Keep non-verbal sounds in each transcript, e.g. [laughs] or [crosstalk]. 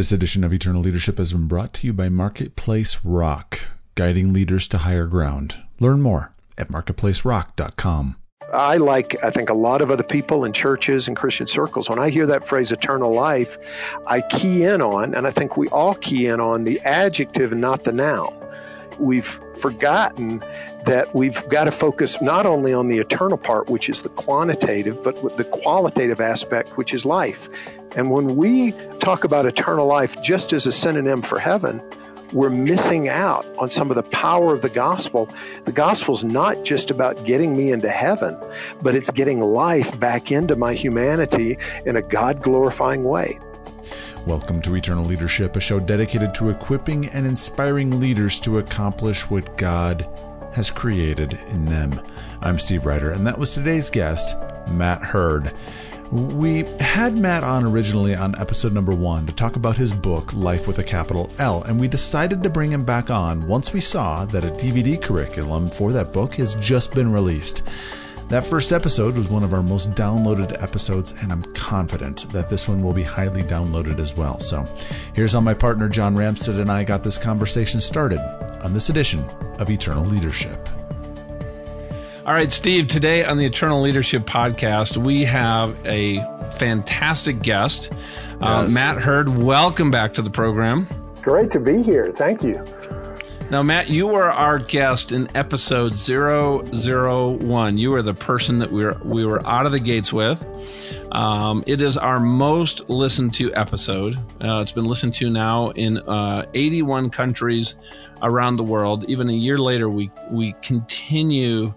This edition of Eternal Leadership has been brought to you by Marketplace Rock, guiding leaders to higher ground. Learn more at marketplacerock.com. I like, I think, a lot of other people in churches and Christian circles, when I hear that phrase eternal life, I key in on, and I think we all key in on the adjective and not the noun. We've forgotten that we've got to focus not only on the eternal part, which is the quantitative, but with the qualitative aspect, which is life. And when we talk about eternal life just as a synonym for heaven, we're missing out on some of the power of the gospel. The gospel's not just about getting me into heaven, but it's getting life back into my humanity in a God glorifying way. Welcome to Eternal Leadership, a show dedicated to equipping and inspiring leaders to accomplish what God has created in them. I'm Steve Ryder, and that was today's guest, Matt Heard. We had Matt on originally on episode number one to talk about his book, Life with a Capital L, and we decided to bring him back on once we saw that a DVD curriculum for that book has just been released. That first episode was one of our most downloaded episodes, and I'm confident that this one will be highly downloaded as well. So, here's how my partner John Ramstead and I got this conversation started on this edition of Eternal Leadership. All right, Steve, today on the Eternal Leadership Podcast, we have a fantastic guest, uh, Matt Heard. Welcome back to the program. Great to be here. Thank you. Now, Matt, you were our guest in episode 001. You were the person that we were, we were out of the gates with. Um, it is our most listened to episode. Uh, it's been listened to now in uh, 81 countries around the world. Even a year later, we, we continue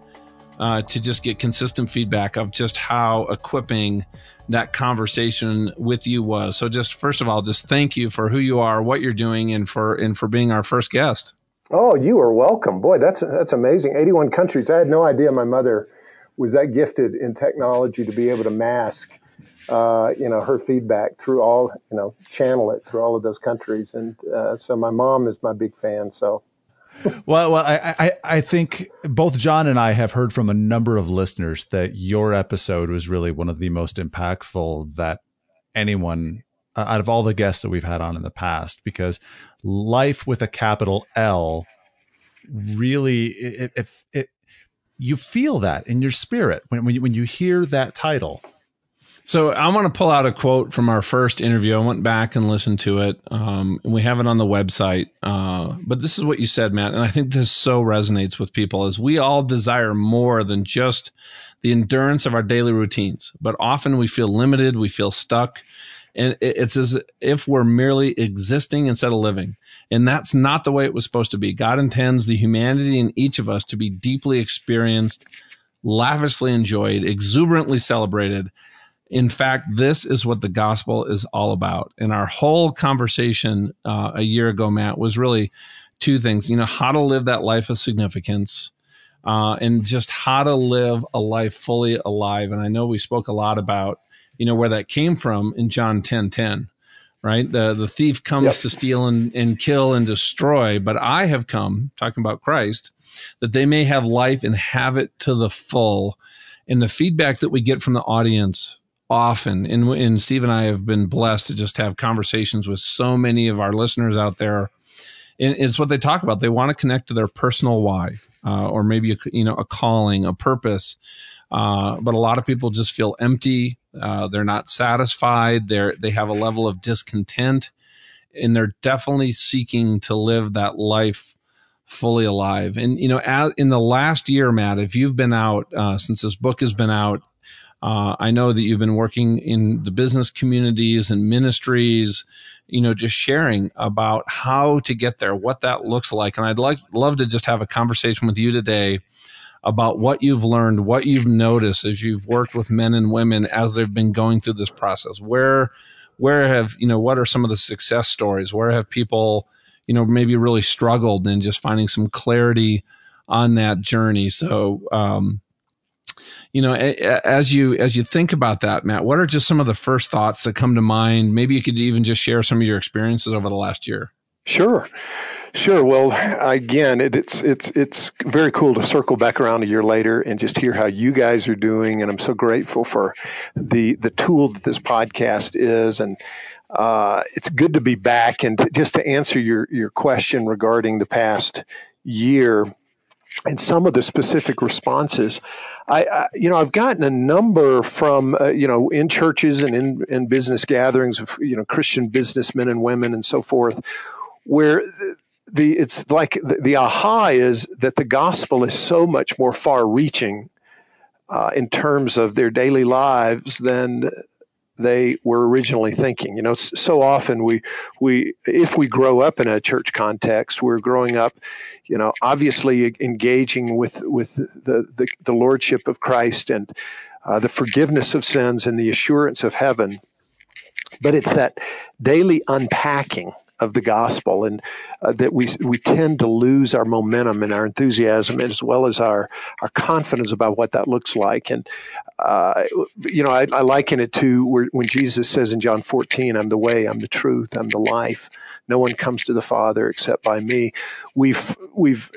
uh, to just get consistent feedback of just how equipping that conversation with you was. So, just first of all, just thank you for who you are, what you're doing, and for and for being our first guest. Oh, you are welcome. Boy, that's that's amazing. 81 countries. I had no idea my mother was that gifted in technology to be able to mask, uh, you know, her feedback through all, you know, channel it through all of those countries. And uh, so my mom is my big fan. So [laughs] Well, well, I, I, I think both John and I have heard from a number of listeners that your episode was really one of the most impactful that anyone uh, out of all the guests that we've had on in the past, because life with a capital L really, it, it, it you feel that in your spirit when, when you, when you hear that title. So I want to pull out a quote from our first interview. I went back and listened to it, um, and we have it on the website. Uh, but this is what you said, Matt, and I think this so resonates with people: is we all desire more than just the endurance of our daily routines, but often we feel limited, we feel stuck, and it's as if we're merely existing instead of living. And that's not the way it was supposed to be. God intends the humanity in each of us to be deeply experienced, lavishly enjoyed, exuberantly celebrated. In fact, this is what the gospel is all about. And our whole conversation uh, a year ago, Matt, was really two things. You know, how to live that life of significance, uh, and just how to live a life fully alive. And I know we spoke a lot about, you know, where that came from in John ten ten, right? The the thief comes Yep. to steal and, and kill and destroy, but I have come, talking about Christ, that they may have life and have it to the full. And the feedback that we get from the audience often, and, and Steve and I have been blessed to just have conversations with so many of our listeners out there. And it's what they talk about. They want to connect to their personal why, uh, or maybe a, you know a calling, a purpose. Uh, but a lot of people just feel empty. Uh, they're not satisfied. They're they have a level of discontent, and they're definitely seeking to live that life fully alive. And you know, as, in the last year, Matt, if you've been out uh, since this book has been out, uh, I know that you've been working in the business communities and ministries. You know, just sharing about how to get there, what that looks like, and I'd like love to just have a conversation with you today about what you've learned, what you've noticed as you've worked with men and women as they've been going through this process. Where, where have you know what are some of the success stories? Where have people, you know, maybe really struggled and just finding some clarity on that journey? So, um, you know, as you as you think about that, Matt, what are just some of the first thoughts that come to mind? Maybe you could even just share some of your experiences over the last year. Sure, sure. Well, again, it, it's it's it's very cool to circle back around a year later and just hear how you guys are doing, and I'm so grateful for the the tool that this podcast is, and Uh, it's good to be back. And to, just to answer your, your question regarding the past year and some of the specific responses, I, I, you know, I've gotten a number from, uh, you know, in churches and in, in business gatherings of, you know, Christian businessmen and women and so forth, where the, the it's like the, the, aha is that the gospel is so much more far reaching uh, in terms of their daily lives than they were originally thinking. You know, so often we we if we grow up in a church context, we're growing up, you know, obviously engaging with with the the, the lordship of Christ and uh, the forgiveness of sins and the assurance of heaven. But it's that daily unpacking of the gospel, and uh, that we we tend to lose our momentum and our enthusiasm, as well as our our confidence about what that looks like. And uh, you know, I, I, liken it to where, when Jesus says in John 14, "I'm the way, I'm the truth, I'm the life." No one comes to the Father except by me. We've we've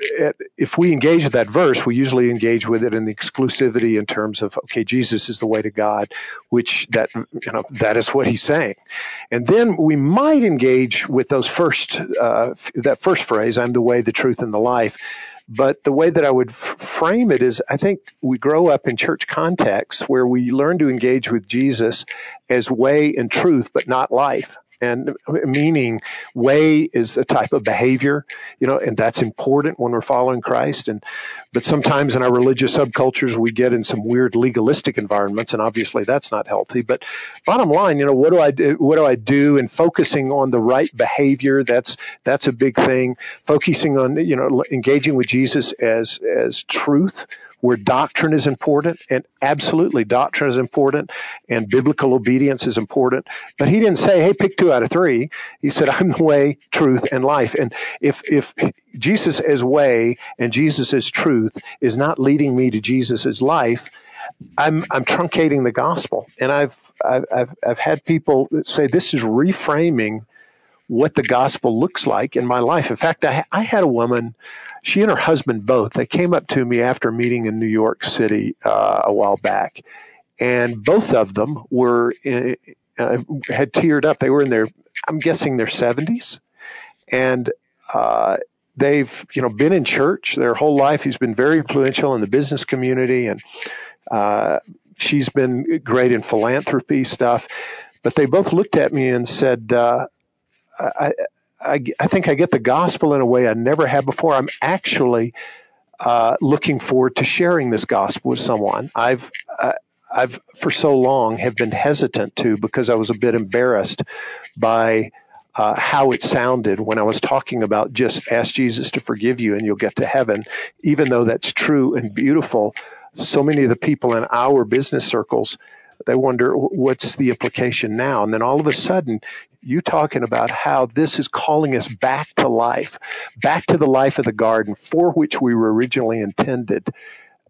if we engage with that verse, we usually engage with it in the exclusivity in terms of okay, Jesus is the way to God, which that you know that is what he's saying, and then we might engage with those first uh, that first phrase, "I'm the way, the truth, and the life." But the way that I would f- frame it is I think we grow up in church contexts where we learn to engage with Jesus as way and truth, but not life and uh, meaning way is a type of behavior you know and that's important when we're following christ. And but sometimes in our religious subcultures we get in some weird legalistic environments and obviously that's not healthy. But bottom line you know what do i do what do i do? And focusing on the right behavior that's that's a big thing. Focusing on you know engaging with jesus as as truth where doctrine is important, and absolutely doctrine is important, and biblical obedience is important. But he didn't say, "Hey, pick two out of three. He said, "I'm the way, truth, and life." And if if Jesus as way and Jesus as truth is not leading me to Jesus as life, I'm I'm truncating the gospel. And I've I've I've, I've had people say this is reframing what the gospel looks like in my life. In fact, I, I had a woman she and her husband both they came up to me after a meeting in new york city uh, a while back. And both of them were in, uh, had teared up. They were in their i'm guessing their 70s and uh, they've you know been in church their whole life. He's been very influential in the business community and uh, she's been great in philanthropy stuff. But they both looked at me and said uh, I, I, I think I get the gospel in a way I never had before. I'm actually uh, looking forward to sharing this gospel with someone. I've uh, I've for so long have been hesitant to because I was a bit embarrassed by uh, how it sounded when I was talking about just ask Jesus to forgive you and you'll get to heaven. Even though that's true and beautiful, so many of the people in our business circles they wonder what's the implication now and then all of a sudden you talking about how this is calling us back to life, back to the life of the garden for which we were originally intended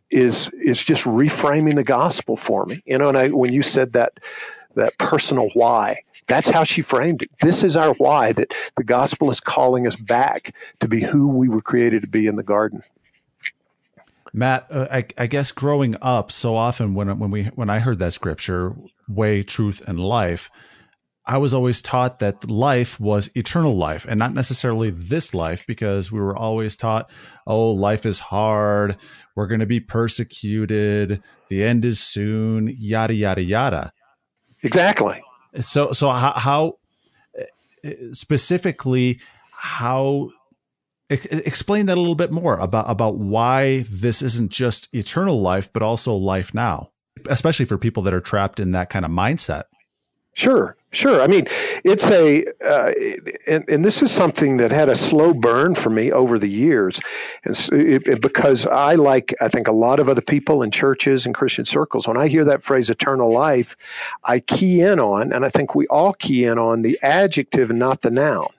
is is just reframing the gospel for me. You know, and I, when you said that that personal why, that's how she framed it. This is our why that the gospel is calling us back to be who we were created to be in the garden. Matt, uh, I, I, guess growing up, so often when when we when I heard that scripture, way, truth, and life, I was always taught that life was eternal life and not necessarily this life because we were always taught, oh, life is hard. We're going to be persecuted. The end is soon, yada, yada, yada. Exactly. So, so how, how specifically, how explain that a little bit more about, about why this isn't just eternal life, but also life now, especially for people that are trapped in that kind of mindset. Sure, sure. I mean, it's a, uh, and, and, this is something that had a slow burn for me over the years, and it, it, because I like, I think a lot of other people in churches and Christian circles, when I hear that phrase "eternal life," I key in on, and I think we all key in on the adjective and not the noun.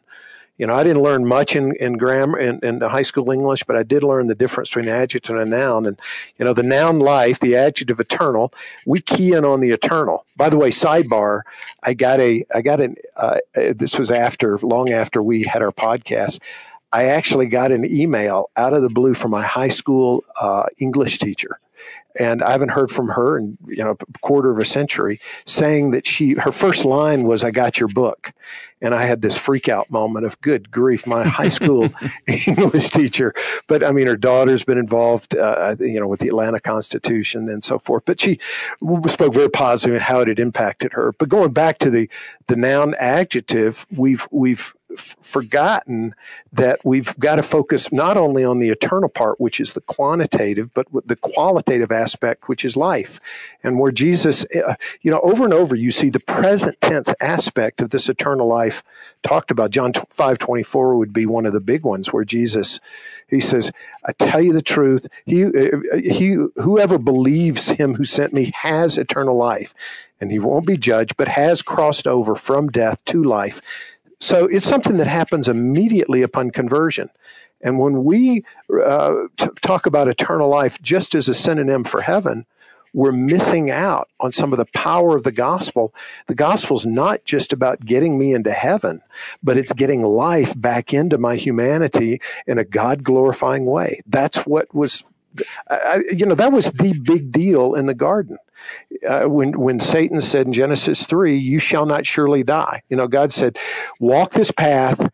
You know, I didn't learn much in, in grammar in, in high school English, but I did learn the difference between an adjective and a noun. And, you know, the noun life, the adjective eternal, we key in on the eternal. By the way, sidebar, I got a, I got an, uh, this was after, long after we had our podcast. I actually got an email out of the blue from my high school uh, English teacher and I haven't heard from her in you know a quarter of a century, saying that she her first line was "I got your book," and I had this freak out moment of good grief, my high school [laughs] English teacher. But I mean, her daughter's been involved, uh, you know, with the Atlanta Constitution and so forth. But she spoke very positively how it had impacted her. But going back to the the noun adjective, we've we've forgotten that we've got to focus not only on the eternal part, which is the quantitative, but the qualitative aspect, which is life. And where Jesus, uh, you know, over and over, you see the present tense aspect of this eternal life talked about. John 5 24 would be one of the big ones where Jesus, he says, I tell you the truth, he, uh, he, whoever believes him who sent me has eternal life and he won't be judged, but has crossed over from death to life. So it's something that happens immediately upon conversion. And when we uh, t- talk about eternal life just as a synonym for heaven, we're missing out on some of the power of the gospel. The gospel's not just about getting me into heaven, but it's getting life back into my humanity in a God glorifying way. That's what was, I, you know, that was the big deal in the garden uh, when when Satan said in Genesis three, "You shall not surely die," you know, God said, "Walk this path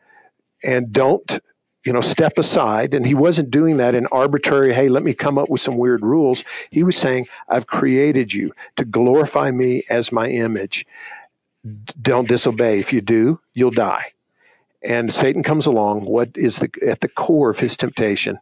and don't." You know, step aside. And he wasn't doing that in arbitrary, hey, let me come up with some weird rules. He was saying, I've created you to glorify me as my image. Don't disobey. If you do, you'll die. And Satan comes along. What is the, at the core of his temptation?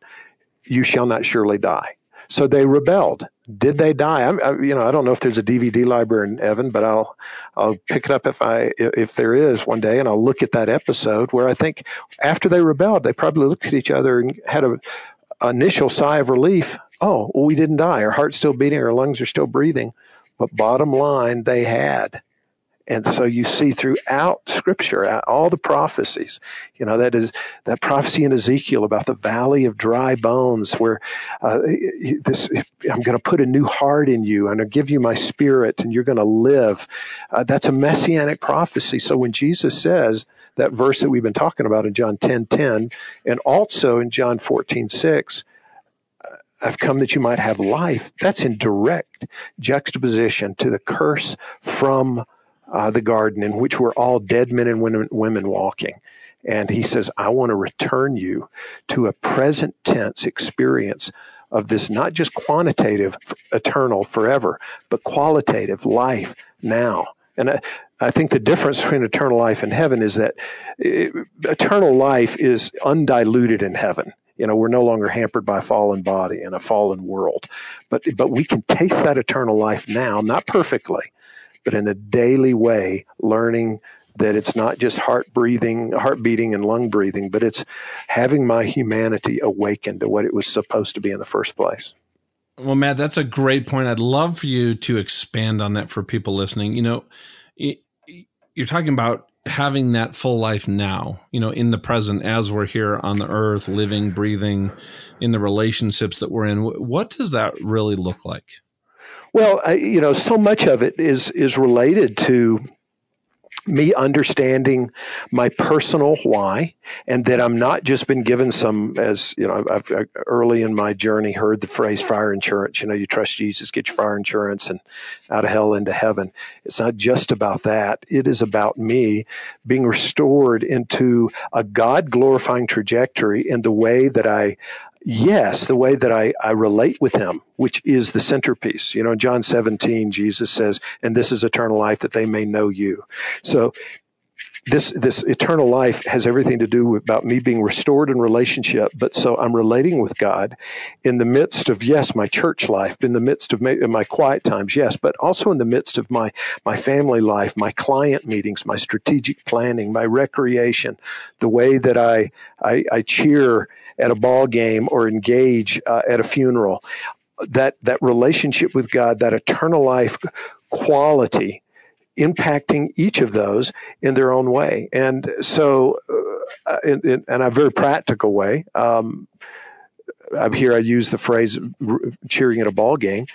You shall not surely die. So they rebelled. Did they die? I, I, you know, I don't know if there's a DVD library in heaven, but I'll I'll pick it up if I if there is one day, and I'll look at that episode where I think after they rebelled, they probably looked at each other and had a initial sigh of relief. Oh, well, we didn't die. Our heart's still beating. Our lungs are still breathing. But bottom line, they had. And so you see throughout Scripture, all the prophecies, you know, that is that prophecy in Ezekiel about the valley of dry bones, where uh, this I'm going to put a new heart in you, and I'll give you my spirit, and you're going to live. Uh, that's a messianic prophecy. So when Jesus says that verse that we've been talking about in John 10 10, and also in John 14 6, uh, I've come that you might have life. That's in direct juxtaposition to the curse from uh, the garden in which we're all dead men and women, women walking. And he says, I want to return you to a present tense experience of this not just quantitative, eternal, forever, but qualitative life now. And I, I think the difference between eternal life and heaven is that it, eternal life is undiluted in heaven. You know, we're no longer hampered by a fallen body and a fallen world, but but we can taste that eternal life now, not perfectly, but in a daily way, learning that it's not just heart breathing, heart beating and lung breathing, but it's having my humanity awakened to what it was supposed to be in the first place. Well, Matt, that's a great point. I'd love for you to expand on that for people listening. You know, you're talking about having that full life now, you know, in the present as we're here on the earth, living, breathing, in the relationships that we're in. What does that really look like? Well, I, you know, so much of it is is related to me understanding my personal why and that I'm not just been given some as you know I've, I've, early in my journey heard the phrase fire insurance you know you trust Jesus get your fire insurance and out of hell into heaven. It's not just about that. It is about me being restored into a God glorifying trajectory in the way that I Yes, the way that I, I relate with him, which is the centerpiece. You know, in John 17, Jesus says, and this is eternal life that they may know you. So this this eternal life has everything to do with, about me being restored in relationship but so i'm relating with god in the midst of yes my church life in the midst of my, my, quiet times yes but also in the midst of my my family life my client meetings my strategic planning my recreation the way that i i, I cheer at a ball game or engage uh, at a funeral. That that relationship with god that eternal life quality impacting each of those in their own way. And so, uh, in, in, in, a very practical way, um, here I use the phrase cheering at a ball game.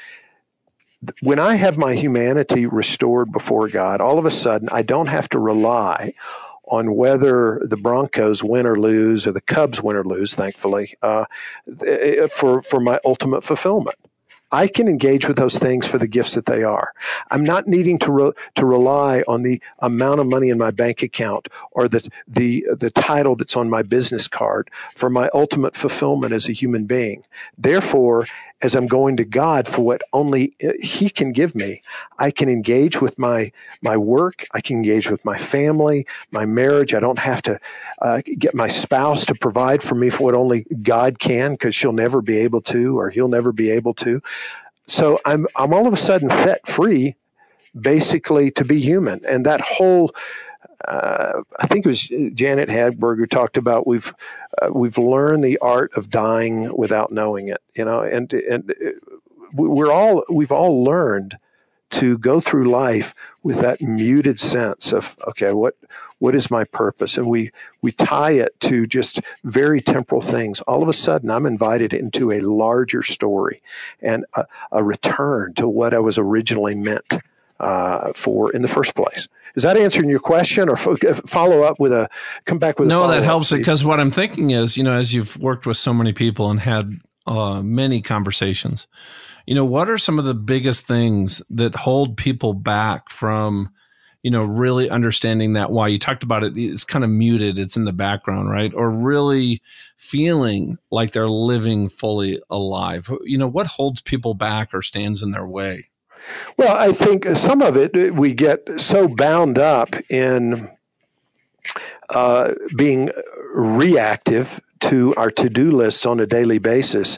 When I have my humanity restored before God, all of a sudden I don't have to rely on whether the Broncos win or lose or the Cubs win or lose, thankfully, uh, for, for my ultimate fulfillment. I can engage with those things for the gifts that they are. I'm not needing to re- to rely on the amount of money in my bank account or the the the title that's on my business card for my ultimate fulfillment as a human being. Therefore, as I'm going to God for what only uh, He can give me, I can engage with my my work. I can engage with my family, my marriage. I don't have to uh, get my spouse to provide for me for what only God can, because she'll never be able to, or He'll never be able to. So I'm I'm all of a sudden set free, basically to be human, and that whole uh, I think it was Janet Hagberg who talked about we've uh, we've learned the art of dying without knowing it. You know, and and we're all we've all learned to go through life with that muted sense of okay, what what is my purpose, and we we tie it to just very temporal things. All of a sudden, I'm invited into a larger story and a, a return to what I was originally meant uh, for in the first place. Is that answering your question, or follow up with a come back with? A No, that helps because what I'm thinking is, you know, as you've worked with so many people and had uh, many conversations, you know, what are some of the biggest things that hold people back from? you know, really understanding that why you talked about it, it's kind of muted, it's in the background, right? Or really feeling like they're living fully alive. You know, what holds people back or stands in their way? Well, I think some of it we get so bound up in uh, being reactive to our to do lists on a daily basis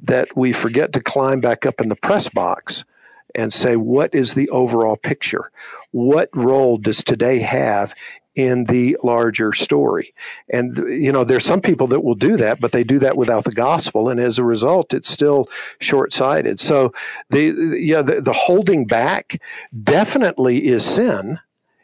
that we forget to climb back up in the press box and say, what is the overall picture? What role does today have in the larger story. And, you know, there's some people that will do that, but they do that without the gospel. And as a result, it's still short sighted. So the, yeah, the, the holding back definitely is sin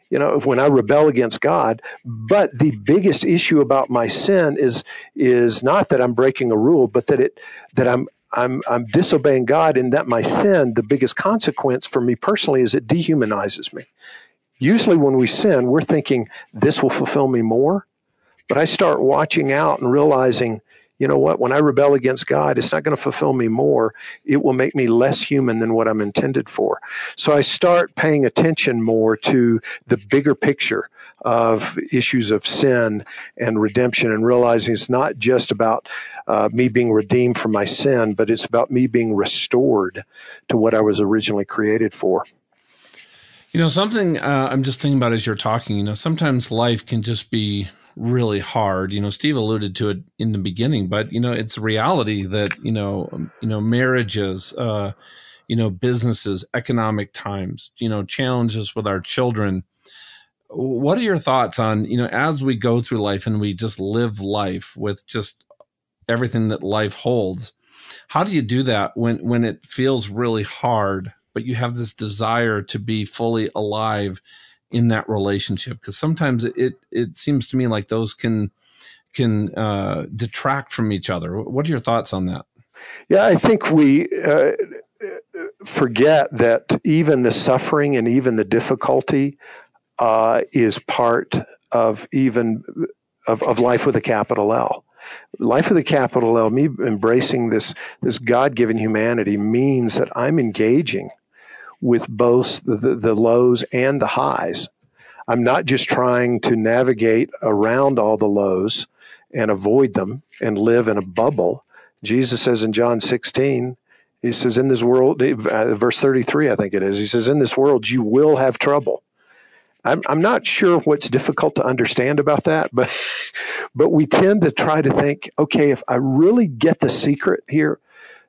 you know when i rebel against god but the biggest issue about my sin is is not that i'm breaking a rule but that it that i'm i'm i'm disobeying god and that my sin the biggest consequence for me personally is it dehumanizes me usually when we sin, we're thinking, this will fulfill me more. But I start watching out and realizing, you know what, when I rebel against God, it's not going to fulfill me more. It will make me less human than what I'm intended for. So I start paying attention more to the bigger picture of issues of sin and redemption and realizing it's not just about uh, me being redeemed from my sin, but it's about me being restored to what I was originally created for. You know, something uh, I'm just thinking about as you're talking, you know, sometimes life can just be really hard. You know, Steve alluded to it in the beginning, but you know, it's reality that, you know, um, you know, marriages, uh, you know, businesses, economic times, you know, challenges with our children. What are your thoughts on, you know, as we go through life and we just live life with just everything that life holds? How do you do that when when it feels really hard? But you have this desire to be fully alive in that relationship because sometimes it it seems to me like those can can uh, detract from each other. What are your thoughts on that? Yeah, I think we uh, forget that even the suffering and even the difficulty uh, is part of even of, of life with a capital L. Life with a capital L, me embracing this this God given humanity means that I'm engaging with both the, the lows and the highs. I'm not just trying to navigate around all the lows and avoid them and live in a bubble. Jesus says in John 16, he says, in this world, uh, verse 33, I think it is, he says, in this world, you will have trouble. I'm, I'm not sure what's difficult to understand about that, but, [laughs] but we tend to try to think, okay, if I really get the secret here,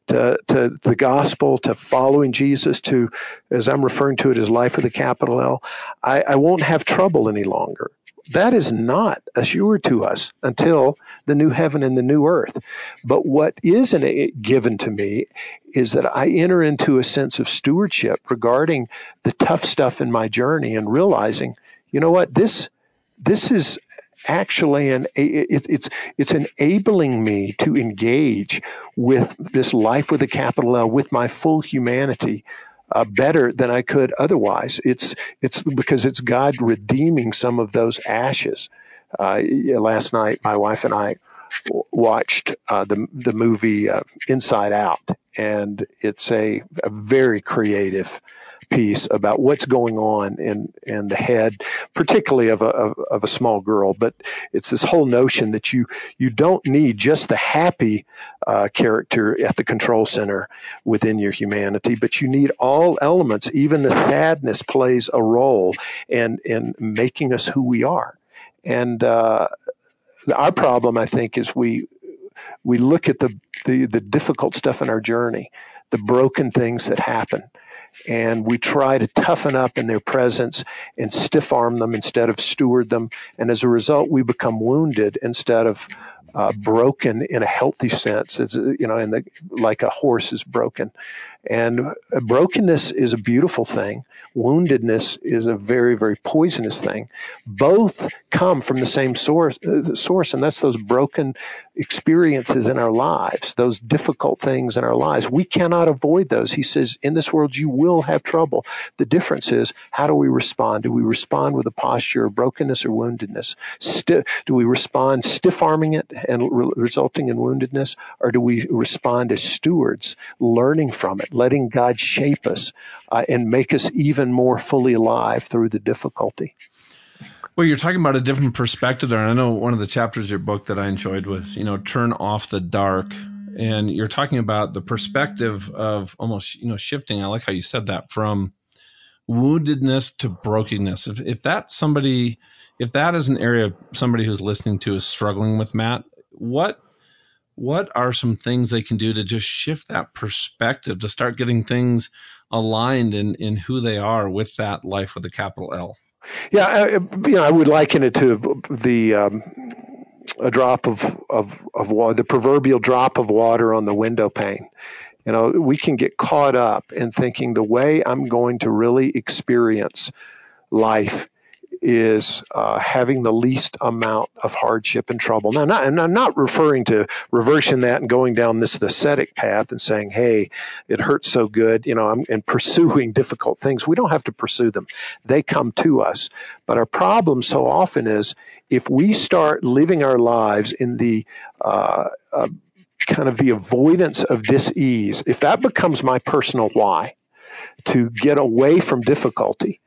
to, to the gospel, to following Jesus, to, as I'm referring to it as life with a capital L, I, I won't have trouble any longer. That is not assured to us until the new heaven and the new earth. But what is given to me is that I enter into a sense of stewardship regarding the tough stuff in my journey and realizing, you know what, this this is actually an it, it's it's enabling me to engage with this life with a capital L with my full humanity uh, better than I could otherwise. It's it's because it's God redeeming some of those ashes. Uh, last night, my wife and I watched uh, the the movie uh, Inside Out, and it's a, a very creative piece about what's going on in in the head, particularly of a of, of, a small girl. But it's this whole notion that you you don't need just the happy uh, character at the control center within your humanity, but you need all elements. Even the sadness plays a role in in making us who we are. And uh, our problem, I think, is we we look at the, the the difficult stuff in our journey, the broken things that happen and we try to toughen up in their presence and stiff arm them instead of steward them. And as a result, we become wounded instead of uh, broken in a healthy sense. It's, you know, in the, like a horse is broken. And brokenness is a beautiful thing. Woundedness is a very, very poisonous thing. Both come from the same source, uh, source, and that's those broken experiences in our lives, those difficult things in our lives. We cannot avoid those. He says, in this world, you will have trouble. The difference is, how do we respond? Do we respond with a posture of brokenness or woundedness? Do we respond stiff arming it and re- resulting in woundedness? Or do we respond as stewards, learning from it, letting God shape us uh, and make us even more fully alive through the difficulty? Well, you're talking about a different perspective there. And I know one of the chapters of your book that I enjoyed was, you know, turn off the dark. And you're talking about the perspective of almost, you know, shifting. I like how you said that from woundedness to brokenness. If, if that somebody, if that is an area somebody who's listening to is struggling with, Matt, what what are some things they can do to just shift that perspective to start getting things aligned in in who they are with that life with a capital L? Yeah, I, you know, I would liken it to the um, a drop of of of water, the proverbial drop of water on the window pane. You know, we can get caught up in thinking the way I'm going to really experience life is uh, having the least amount of hardship and trouble. Now, not, and I'm not referring to reversing that and going down this ascetic path and saying, "Hey, it hurts so good," you know, I'm, and pursuing difficult things. We don't have to pursue them; they come to us. But our problem so often is if we start living our lives in the uh, uh, kind of the avoidance of dis-ease, if that becomes my personal why to get away from difficulty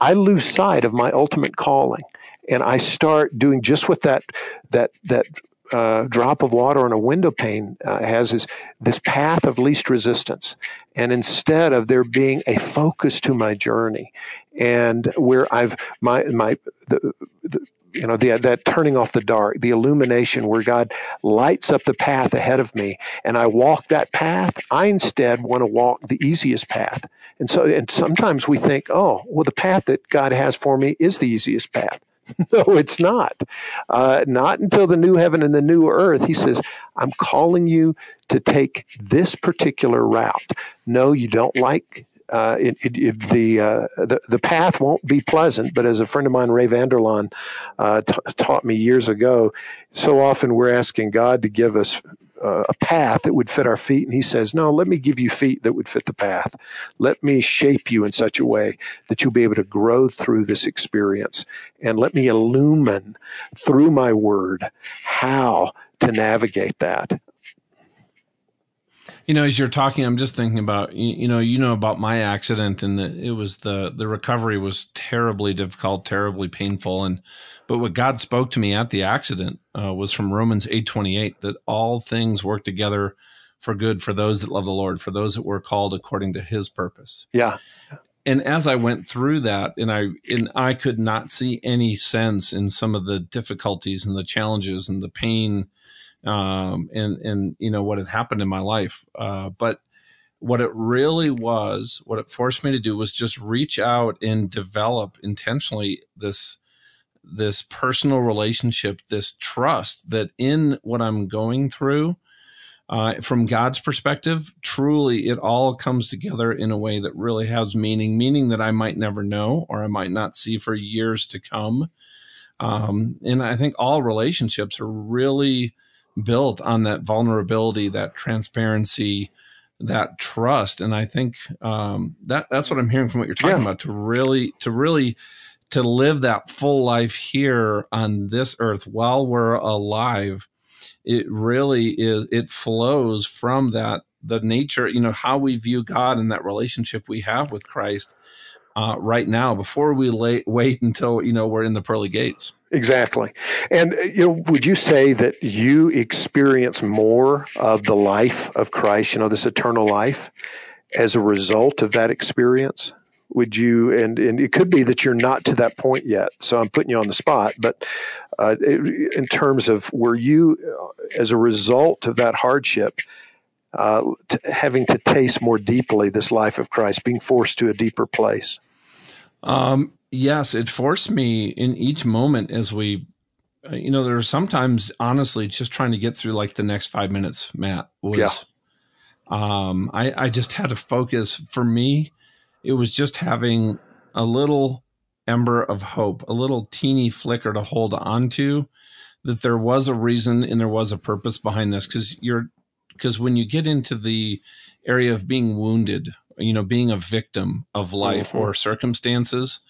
I lose sight of my ultimate calling, and I start doing just what that that that uh, drop of water on a window pane uh, has is this path of least resistance. And instead of there being a focus to my journey, and where I've my my the, the you know the, that turning off the dark the illumination where god lights up the path ahead of me and i walk that path i instead want to walk the easiest path and so, and sometimes we think, oh, well, the path that God has for me is the easiest path. [laughs] no, it's not. Uh, not until the new heaven and the new earth. He says, I'm calling you to take this particular route. No, you don't like uh, it, it, it, the, uh, the the path won't be pleasant. But as a friend of mine, Ray Vander Laan, uh, t- taught me years ago, so often we're asking God to give us uh, a path that would fit our feet. And he says, No, let me give you feet that would fit the path. Let me shape you in such a way that you'll be able to grow through this experience. And let me illumine through my word how to navigate that. You know, as you're talking, I'm just thinking about you, you know, you know about my accident, and the, it was the the recovery was terribly difficult, terribly painful, and but what God spoke to me at the accident uh, was from Romans 8:28 that all things work together for good for those that love the Lord, for those that were called according to his purpose. Yeah. And as I went through that and I and I could not see any sense in some of the difficulties and the challenges and the pain um, and and you know what had happened in my life. Uh, but what it really was, what it forced me to do was just reach out and develop intentionally this this personal relationship, this trust that in what I'm going through, uh, from God's perspective, truly it all comes together in a way that really has meaning, meaning that I might never know or I might not see for years to come. Um, and I think all relationships are really built on that vulnerability, that transparency, that trust. And I think um, that that's what I'm hearing from what you're talking yeah. about to really to really to live that full life here on this earth while we're alive it really is it flows from that the nature you know how we view god and that relationship we have with christ uh, right now before we lay, wait until you know we're in the pearly gates. Exactly. And you know would you say that you experience more of the life of christ you know this eternal life as a result of that experience? Would you and and it could be that you're not to that point yet so i'm putting you on the spot but uh, in terms of were you uh, as a result of that hardship uh, t- having to taste more deeply this life of christ being forced to a deeper place um, yes it forced me in each moment as we uh, you know there are sometimes honestly just trying to get through like the next five minutes matt was yeah. um i i just had to focus for me it was just having a little ember of hope, a little teeny flicker to hold on to that there was a reason and there was a purpose behind this because you're because when you get into the area of being wounded, you know, being a victim of life mm-hmm. or circumstances,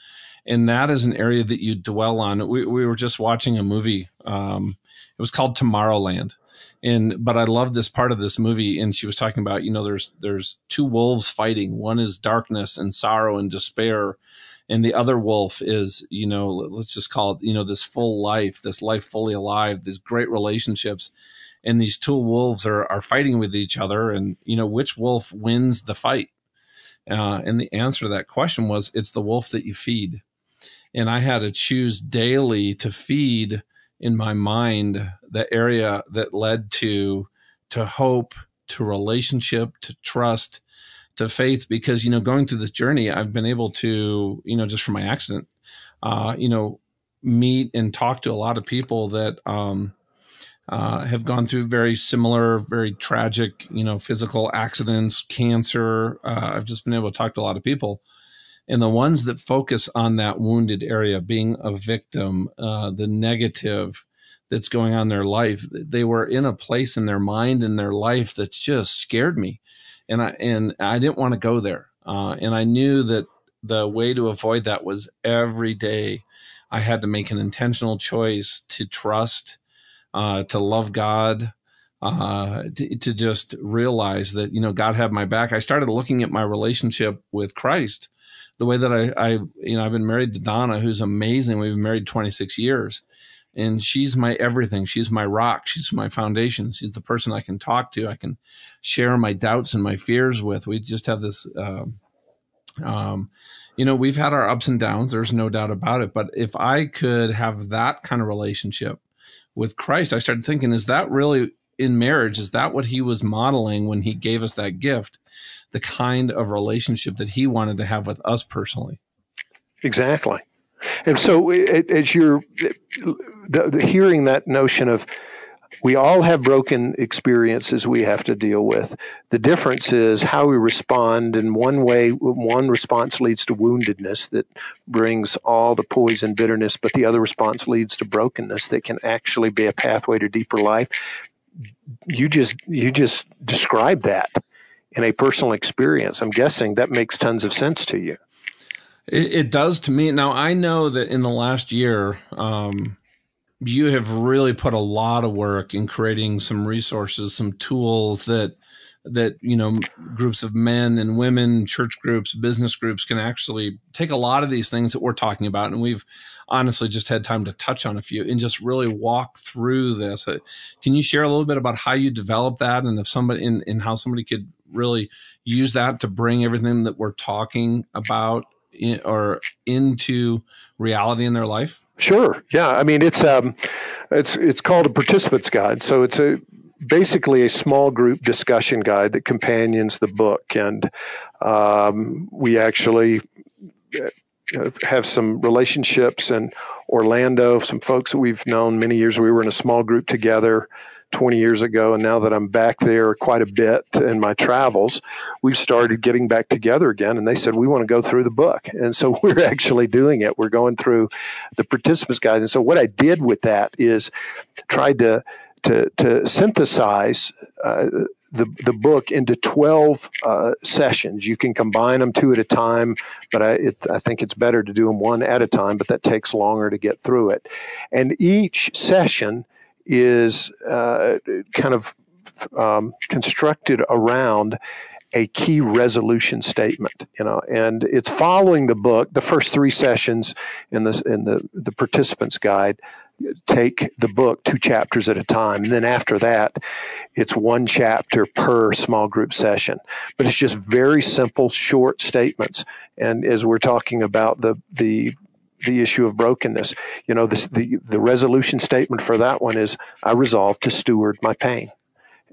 and that is an area that you dwell on. We, we were just watching a movie. Um, it was called Tomorrowland, and but I love this part of this movie. And she was talking about, you know, there's there's two wolves fighting. One is darkness and sorrow and despair, and the other wolf is, you know, let's just call it, you know, this full life, this life fully alive, these great relationships. And these two wolves are are fighting with each other, and you know which wolf wins the fight. Uh, and the answer to that question was, it's the wolf that you feed. And I had to choose daily to feed in my mind the area that led to to hope to relationship to trust to faith because you know going through this journey i've been able to you know just from my accident uh you know meet and talk to a lot of people that um uh, have gone through very similar, very tragic, you know, physical accidents, cancer. Uh, I've just been able to talk to a lot of people, and the ones that focus on that wounded area, being a victim, uh, the negative, that's going on in their life. They were in a place in their mind and their life that just scared me, and I and I didn't want to go there. Uh, and I knew that the way to avoid that was every day I had to make an intentional choice to trust, uh, to love God, uh, to, to just realize that you know God had my back. I started looking at my relationship with Christ the way that I, I you know I've been married to Donna, who's amazing. We've been married 26 years and she's my everything. She's my rock. She's my foundation. She's the person I can talk to. I can share my doubts and my fears with. We just have this, uh, um, you know, we've had our ups and downs. There's no doubt about it. But if I could have that kind of relationship with Christ, I started thinking, is that really in marriage? Is that what he was modeling when he gave us that gift? The kind of relationship that he wanted to have with us personally. Exactly. And so, as you're hearing that notion of we all have broken experiences we have to deal with. The difference is how we respond. And one way, one response leads to woundedness that brings all the poison, bitterness, but the other response leads to brokenness that can actually be a pathway to deeper life. You just you just described that in a personal experience. I'm guessing that makes tons of sense to you. It, it, does to me. Now I know that in the last year, um, you have really put a lot of work in creating some resources, some tools that that you know groups of men and women, church groups, business groups can actually take a lot of these things that we're talking about, and we've honestly just had time to touch on a few and just really walk through this. Uh, can you share a little bit about how you developed that, and if somebody in, in how somebody could really use that to bring everything that we're talking about in, or into reality in their life? Sure. Yeah. I mean, it's um, it's it's called a participants guide. So it's a basically a small group discussion guide that companions the book, and um, we actually uh, have some relationships in Orlando. Some folks that we've known many years. We were in a small group together 20 years ago. And now that I'm back there quite a bit in my travels, we've started getting back together again. And they said, we want to go through the book. And so [laughs] we're actually doing it. We're going through the participants guide. And so what I did with that is tried to, to, to synthesize, uh, the, the book into 12 uh, sessions. You can combine them two at a time, but I, it, I think it's better to do them one at a time, but that takes longer to get through it. And each session is uh, kind of um, constructed around a key resolution statement, you know, and it's following the book. The first three sessions in the in the the participants guide take the book two chapters at a time, and then after that, it's one chapter per small group session. But it's just very simple, short statements. And as we're talking about the the the issue of brokenness, you know, this, the the resolution statement for that one is I resolve to steward my pain.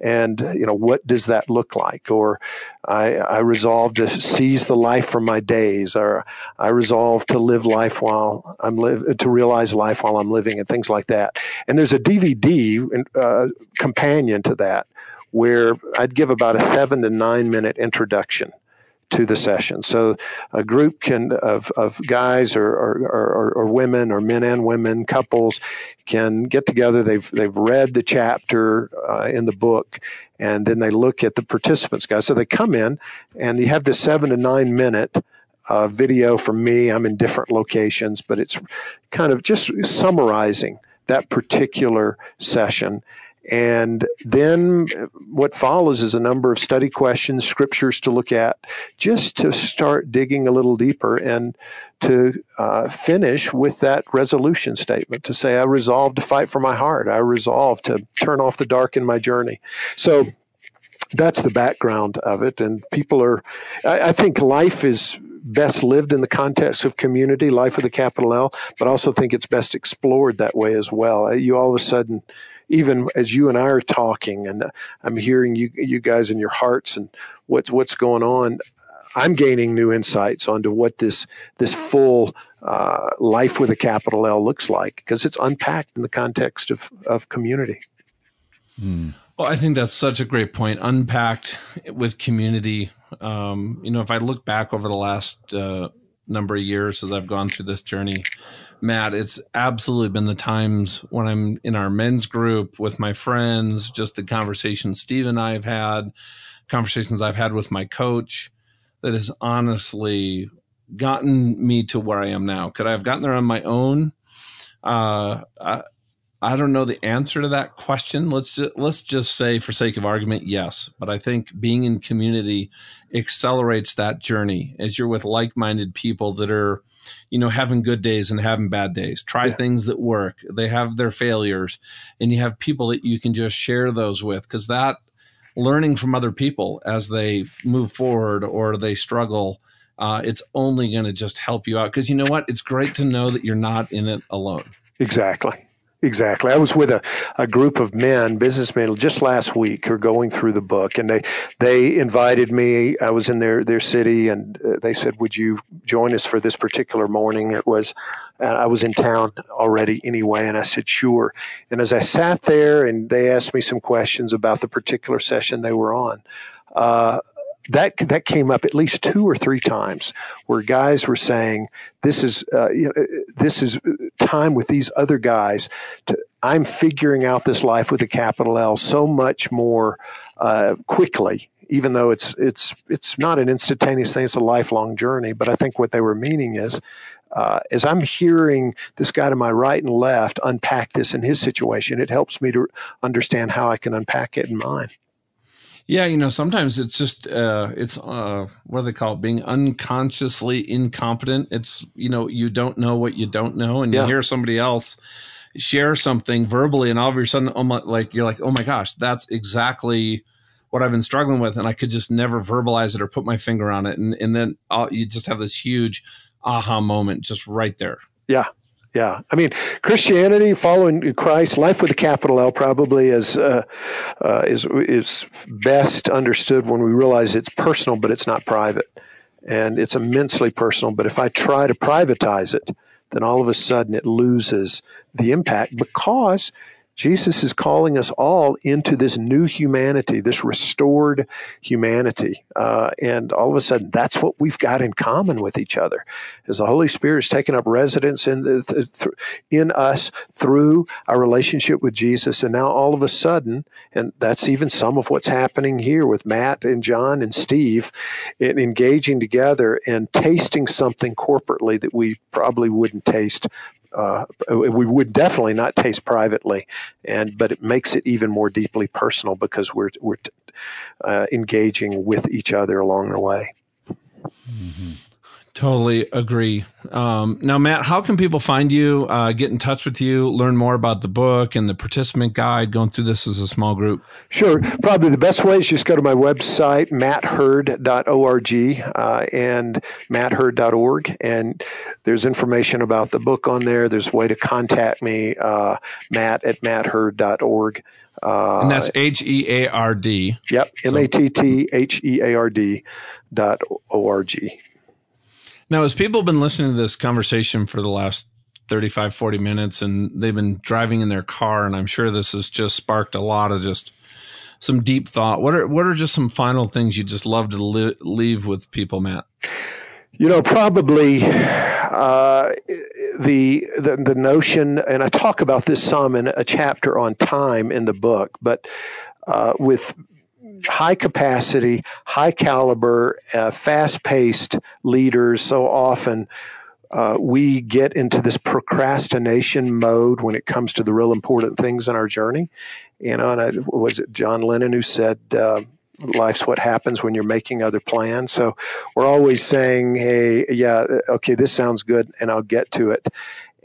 And you know what does that look like? Or I, I resolve to seize the life from my days or i resolve to live life while i'm live to realize life while i'm living and things like that. And there's a dvd uh, companion to that where i'd give about a seven to nine minute introduction to the session. So a group can of, of guys or, or, or, or, women or men and women couples can get together. They've they've read the chapter uh, in the book, and then they look at the participants guys. So they come in and you have this seven to nine minute. Uh, video from me. I'm in different locations, but it's kind of just summarizing that particular session and then what follows is a number of study questions, scriptures to look at, just to start digging a little deeper and to uh, finish with that resolution statement to say, I resolve to fight for my heart. I resolve to turn off the dark in my journey. So that's the background of it. And people are, I, I think life is best lived in the context of community, life with a capital L, but also think it's best explored that way as well. You all of a sudden, even as you and I are talking, and I'm hearing you you guys in your hearts and what's what's going on. I'm gaining new insights onto what this this full uh, life with a capital L looks like because it's unpacked in the context of of community. Hmm. Well, I think that's such a great point. Unpacked with community. Um, you know, if I look back over the last uh, number of years as I've gone through this journey, Matt, it's absolutely been the times when I'm in our men's group with my friends, just the conversations Steve and I have had, conversations I've had with my coach that has honestly gotten me to where I am now. Could I have gotten there on my own? Uh, I, I don't know the answer to that question. Let's just, let's just say, for sake of argument, yes. But I think being in community accelerates that journey as you're with like-minded people that are you know, having good days and having bad days. Try yeah. things that work. They have their failures, and you have people that you can just share those with because that learning from other people as they move forward or they struggle. Uh, it's only going to just help you out because you know what? It's great to know that you're not in it alone. Exactly. Exactly. I was with a, a group of men, businessmen, just last week who are going through the book, and they they invited me. I was in their their city, and uh, they said, "Would you join us for this particular morning?" It was, uh, I was in town already anyway, and I said, "Sure." And as I sat there, and they asked me some questions about the particular session they were on. Uh, that that came up at least two or three times where guys were saying this is uh, you know, this is time with these other guys to, i'm figuring out this life with a capital l so much more uh, quickly even though it's it's it's not an instantaneous thing it's a lifelong journey but i think what they were meaning is uh, as I'm hearing this guy to my right and left unpack this in his situation, it helps me to understand how I can unpack it in mine. Yeah, you know, sometimes it's just uh it's uh what do they call it? Being unconsciously incompetent. It's you know, you don't know what you don't know and yeah. you hear somebody else share something verbally and all of a sudden oh my, like you're like, "Oh my gosh, that's exactly what I've been struggling with and I could just never verbalize it or put my finger on it." And and then I'll, you just have this huge aha moment just right there. Yeah, yeah. I mean, Christianity, following Christ, life with a capital L, probably is uh, uh, is is best understood when we realize it's personal, but it's not private, and it's immensely personal. But if I try to privatize it, then all of a sudden it loses the impact because Jesus is calling us all into this new humanity, this restored humanity. Uh, and all of a sudden, that's what we've got in common with each other. As the Holy Spirit is taking up residence in, the, th- in us through our relationship with Jesus. And now all of a sudden, and that's even some of what's happening here with Matt and John and Steve in engaging together and tasting something corporately that we probably wouldn't taste uh, we would definitely not taste privately, and but it makes it even more deeply personal because we're we're uh, engaging with each other along the way. Mm-hmm. Totally agree. Um, now, Matt, how can people find you, uh, get in touch with you, learn more about the book and the participant guide, going through this as a small group? Sure. Probably the best way is just go to my website, mattherd.org uh, and mattherd.org. And there's information about the book on there. There's a way to contact me, uh, matt at mattherd.org. Uh, and that's H E A R D. Yep. M A T T H E A R D dot O R G. Now, as people have been listening to this conversation for the last 35, 40 minutes and they've been driving in their car, and I'm sure this has just sparked a lot of just some deep thought. What are, what are just some final things you just love to li- leave with people, Matt? You know, probably uh, the, the the notion, and I talk about this some in a chapter on time in the book, but uh, with high capacity, high caliber, uh, fast paced leaders so often. Uh, we get into this procrastination mode when it comes to the real important things in our journey. You know, and was it John Lennon who said, uh, life's what happens when you're making other plans. So we're always saying, hey, yeah, okay, this sounds good, and I'll get to it.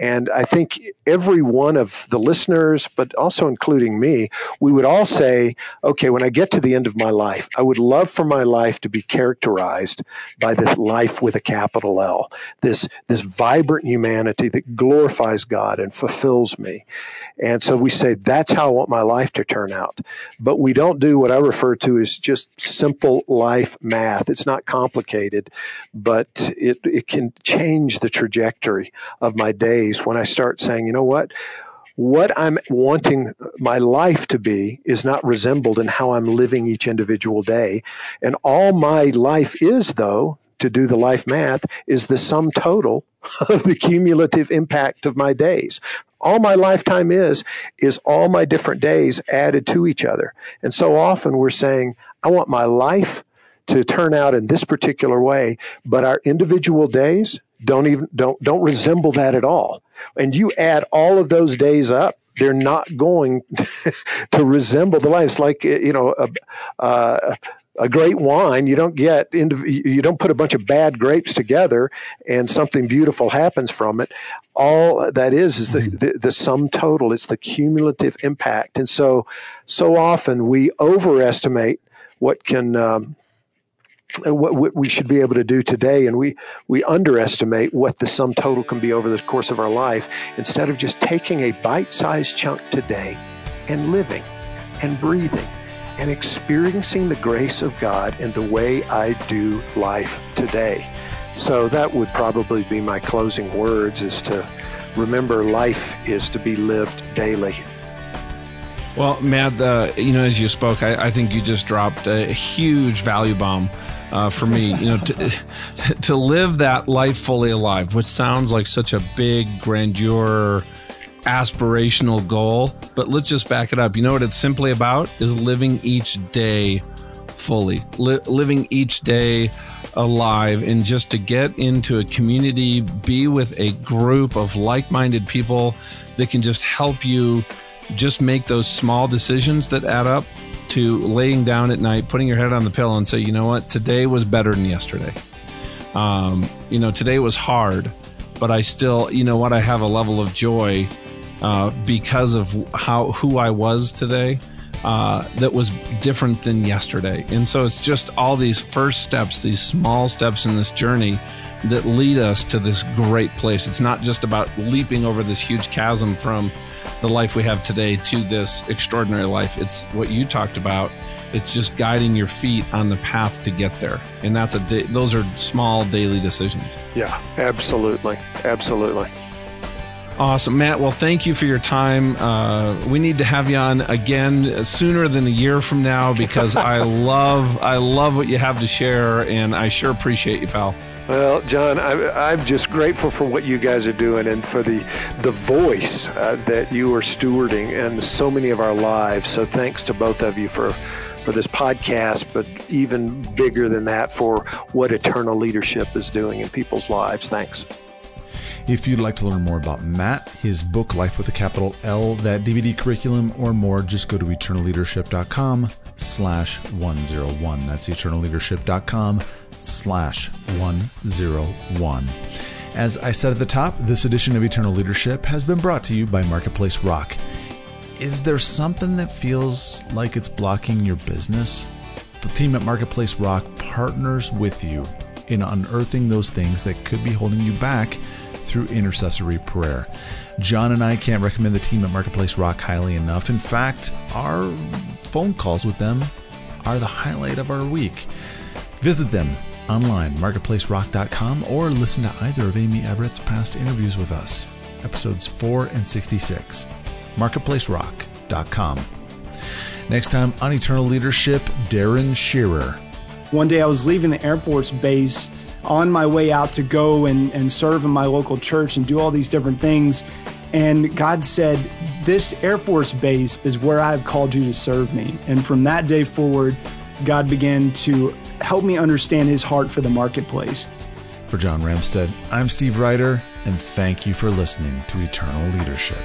And I think every one of the listeners, but also including me, we would all say, okay, when I get to the end of my life, I would love for my life to be characterized by this life with a capital L, this, this vibrant humanity that glorifies God and fulfills me. And so we say, that's how I want my life to turn out. But we don't do what I refer to as just simple life math. It's not complicated, but it, it can change the trajectory of my days when I start saying, you know what? What I'm wanting my life to be is not resembled in how I'm living each individual day. And all my life is, though, to do the life math, is the sum total [laughs] of the cumulative impact of my days all my lifetime is is all my different days added to each other and so often we're saying i want my life to turn out in this particular way but our individual days don't even don't don't resemble that at all and you add all of those days up they're not going [laughs] to resemble the life. It's like you know a, a great wine, you don't get you don't put a bunch of bad grapes together and something beautiful happens from it. All that is is the, mm-hmm. the, the sum total. It's the cumulative impact, and so so often we overestimate what can. Um, what, what we should be able to do today, and we we underestimate what the sum total can be over the course of our life. Instead of just taking a bite-sized chunk today and living and breathing and experiencing the grace of God in the way I do life today. So that would probably be my closing words is to remember life is to be lived daily. Well, Matt, uh, you know, as you spoke, I, I, think you just dropped a huge value bomb uh, for me. You know, to, [laughs] to live that life fully alive, which sounds like such a big grandeur aspirational goal, but let's just back it up. You know what it's simply about is living each day fully, li- living each day alive, and just to get into a community, be with a group of like minded people that can just help you just make those small decisions that add up to laying down at night, putting your head on the pillow, and say, you know what, today was better than yesterday. Um, you know, today was hard, but I still, you know what, I have a level of joy uh, because of how who I was today. Uh, that was different than yesterday. And so it's just all these first steps, these small steps in this journey that lead us to this great place. It's not just about leaping over this huge chasm from the life we have today to this extraordinary life. It's what you talked about. It's just guiding your feet on the path to get there. And that's a those are small daily decisions. Yeah, absolutely. Absolutely. Awesome, Matt. Well, thank you for your time. Uh, we need to have you on again sooner than a year from now because [laughs] I love I love what you have to share, and I sure appreciate you, pal. Well, John, I, am just grateful for what you guys are doing and for the the voice uh, that you are stewarding in so many of our lives. So, thanks to both of you for for this podcast, but even bigger than that, for what eternal leadership is doing in people's lives. Thanks. If you'd like to learn more about Matt, his book, Life with a Capital L, that DVD curriculum, or more, just go to eternalleadership.com slash 101. That's eternalleadership.com slash 101. As I said at the top, this edition of Eternal Leadership has been brought to you by Marketplace Rock. Is there something that feels like it's blocking your business? The team at Marketplace Rock partners with you in unearthing those things that could be holding you back through intercessory prayer. John and I can't recommend the team at Marketplace Rock highly enough. In fact, our phone calls with them are the highlight of our week. Visit them online, marketplacerock.com, or listen to either of Amy Everett's past interviews with us, episodes 4 and 66. marketplacerock.com. Next time on Eternal Leadership, Darren Shearer. One day I was leaving the Air Force Base on my way out to go and, and serve in my local church and do all these different things. And God said, This Air Force Base is where I've called you to serve me. And from that day forward, God began to help me understand his heart for the marketplace. For John Ramstead, I'm Steve Ryder, and thank you for listening to Eternal Leadership.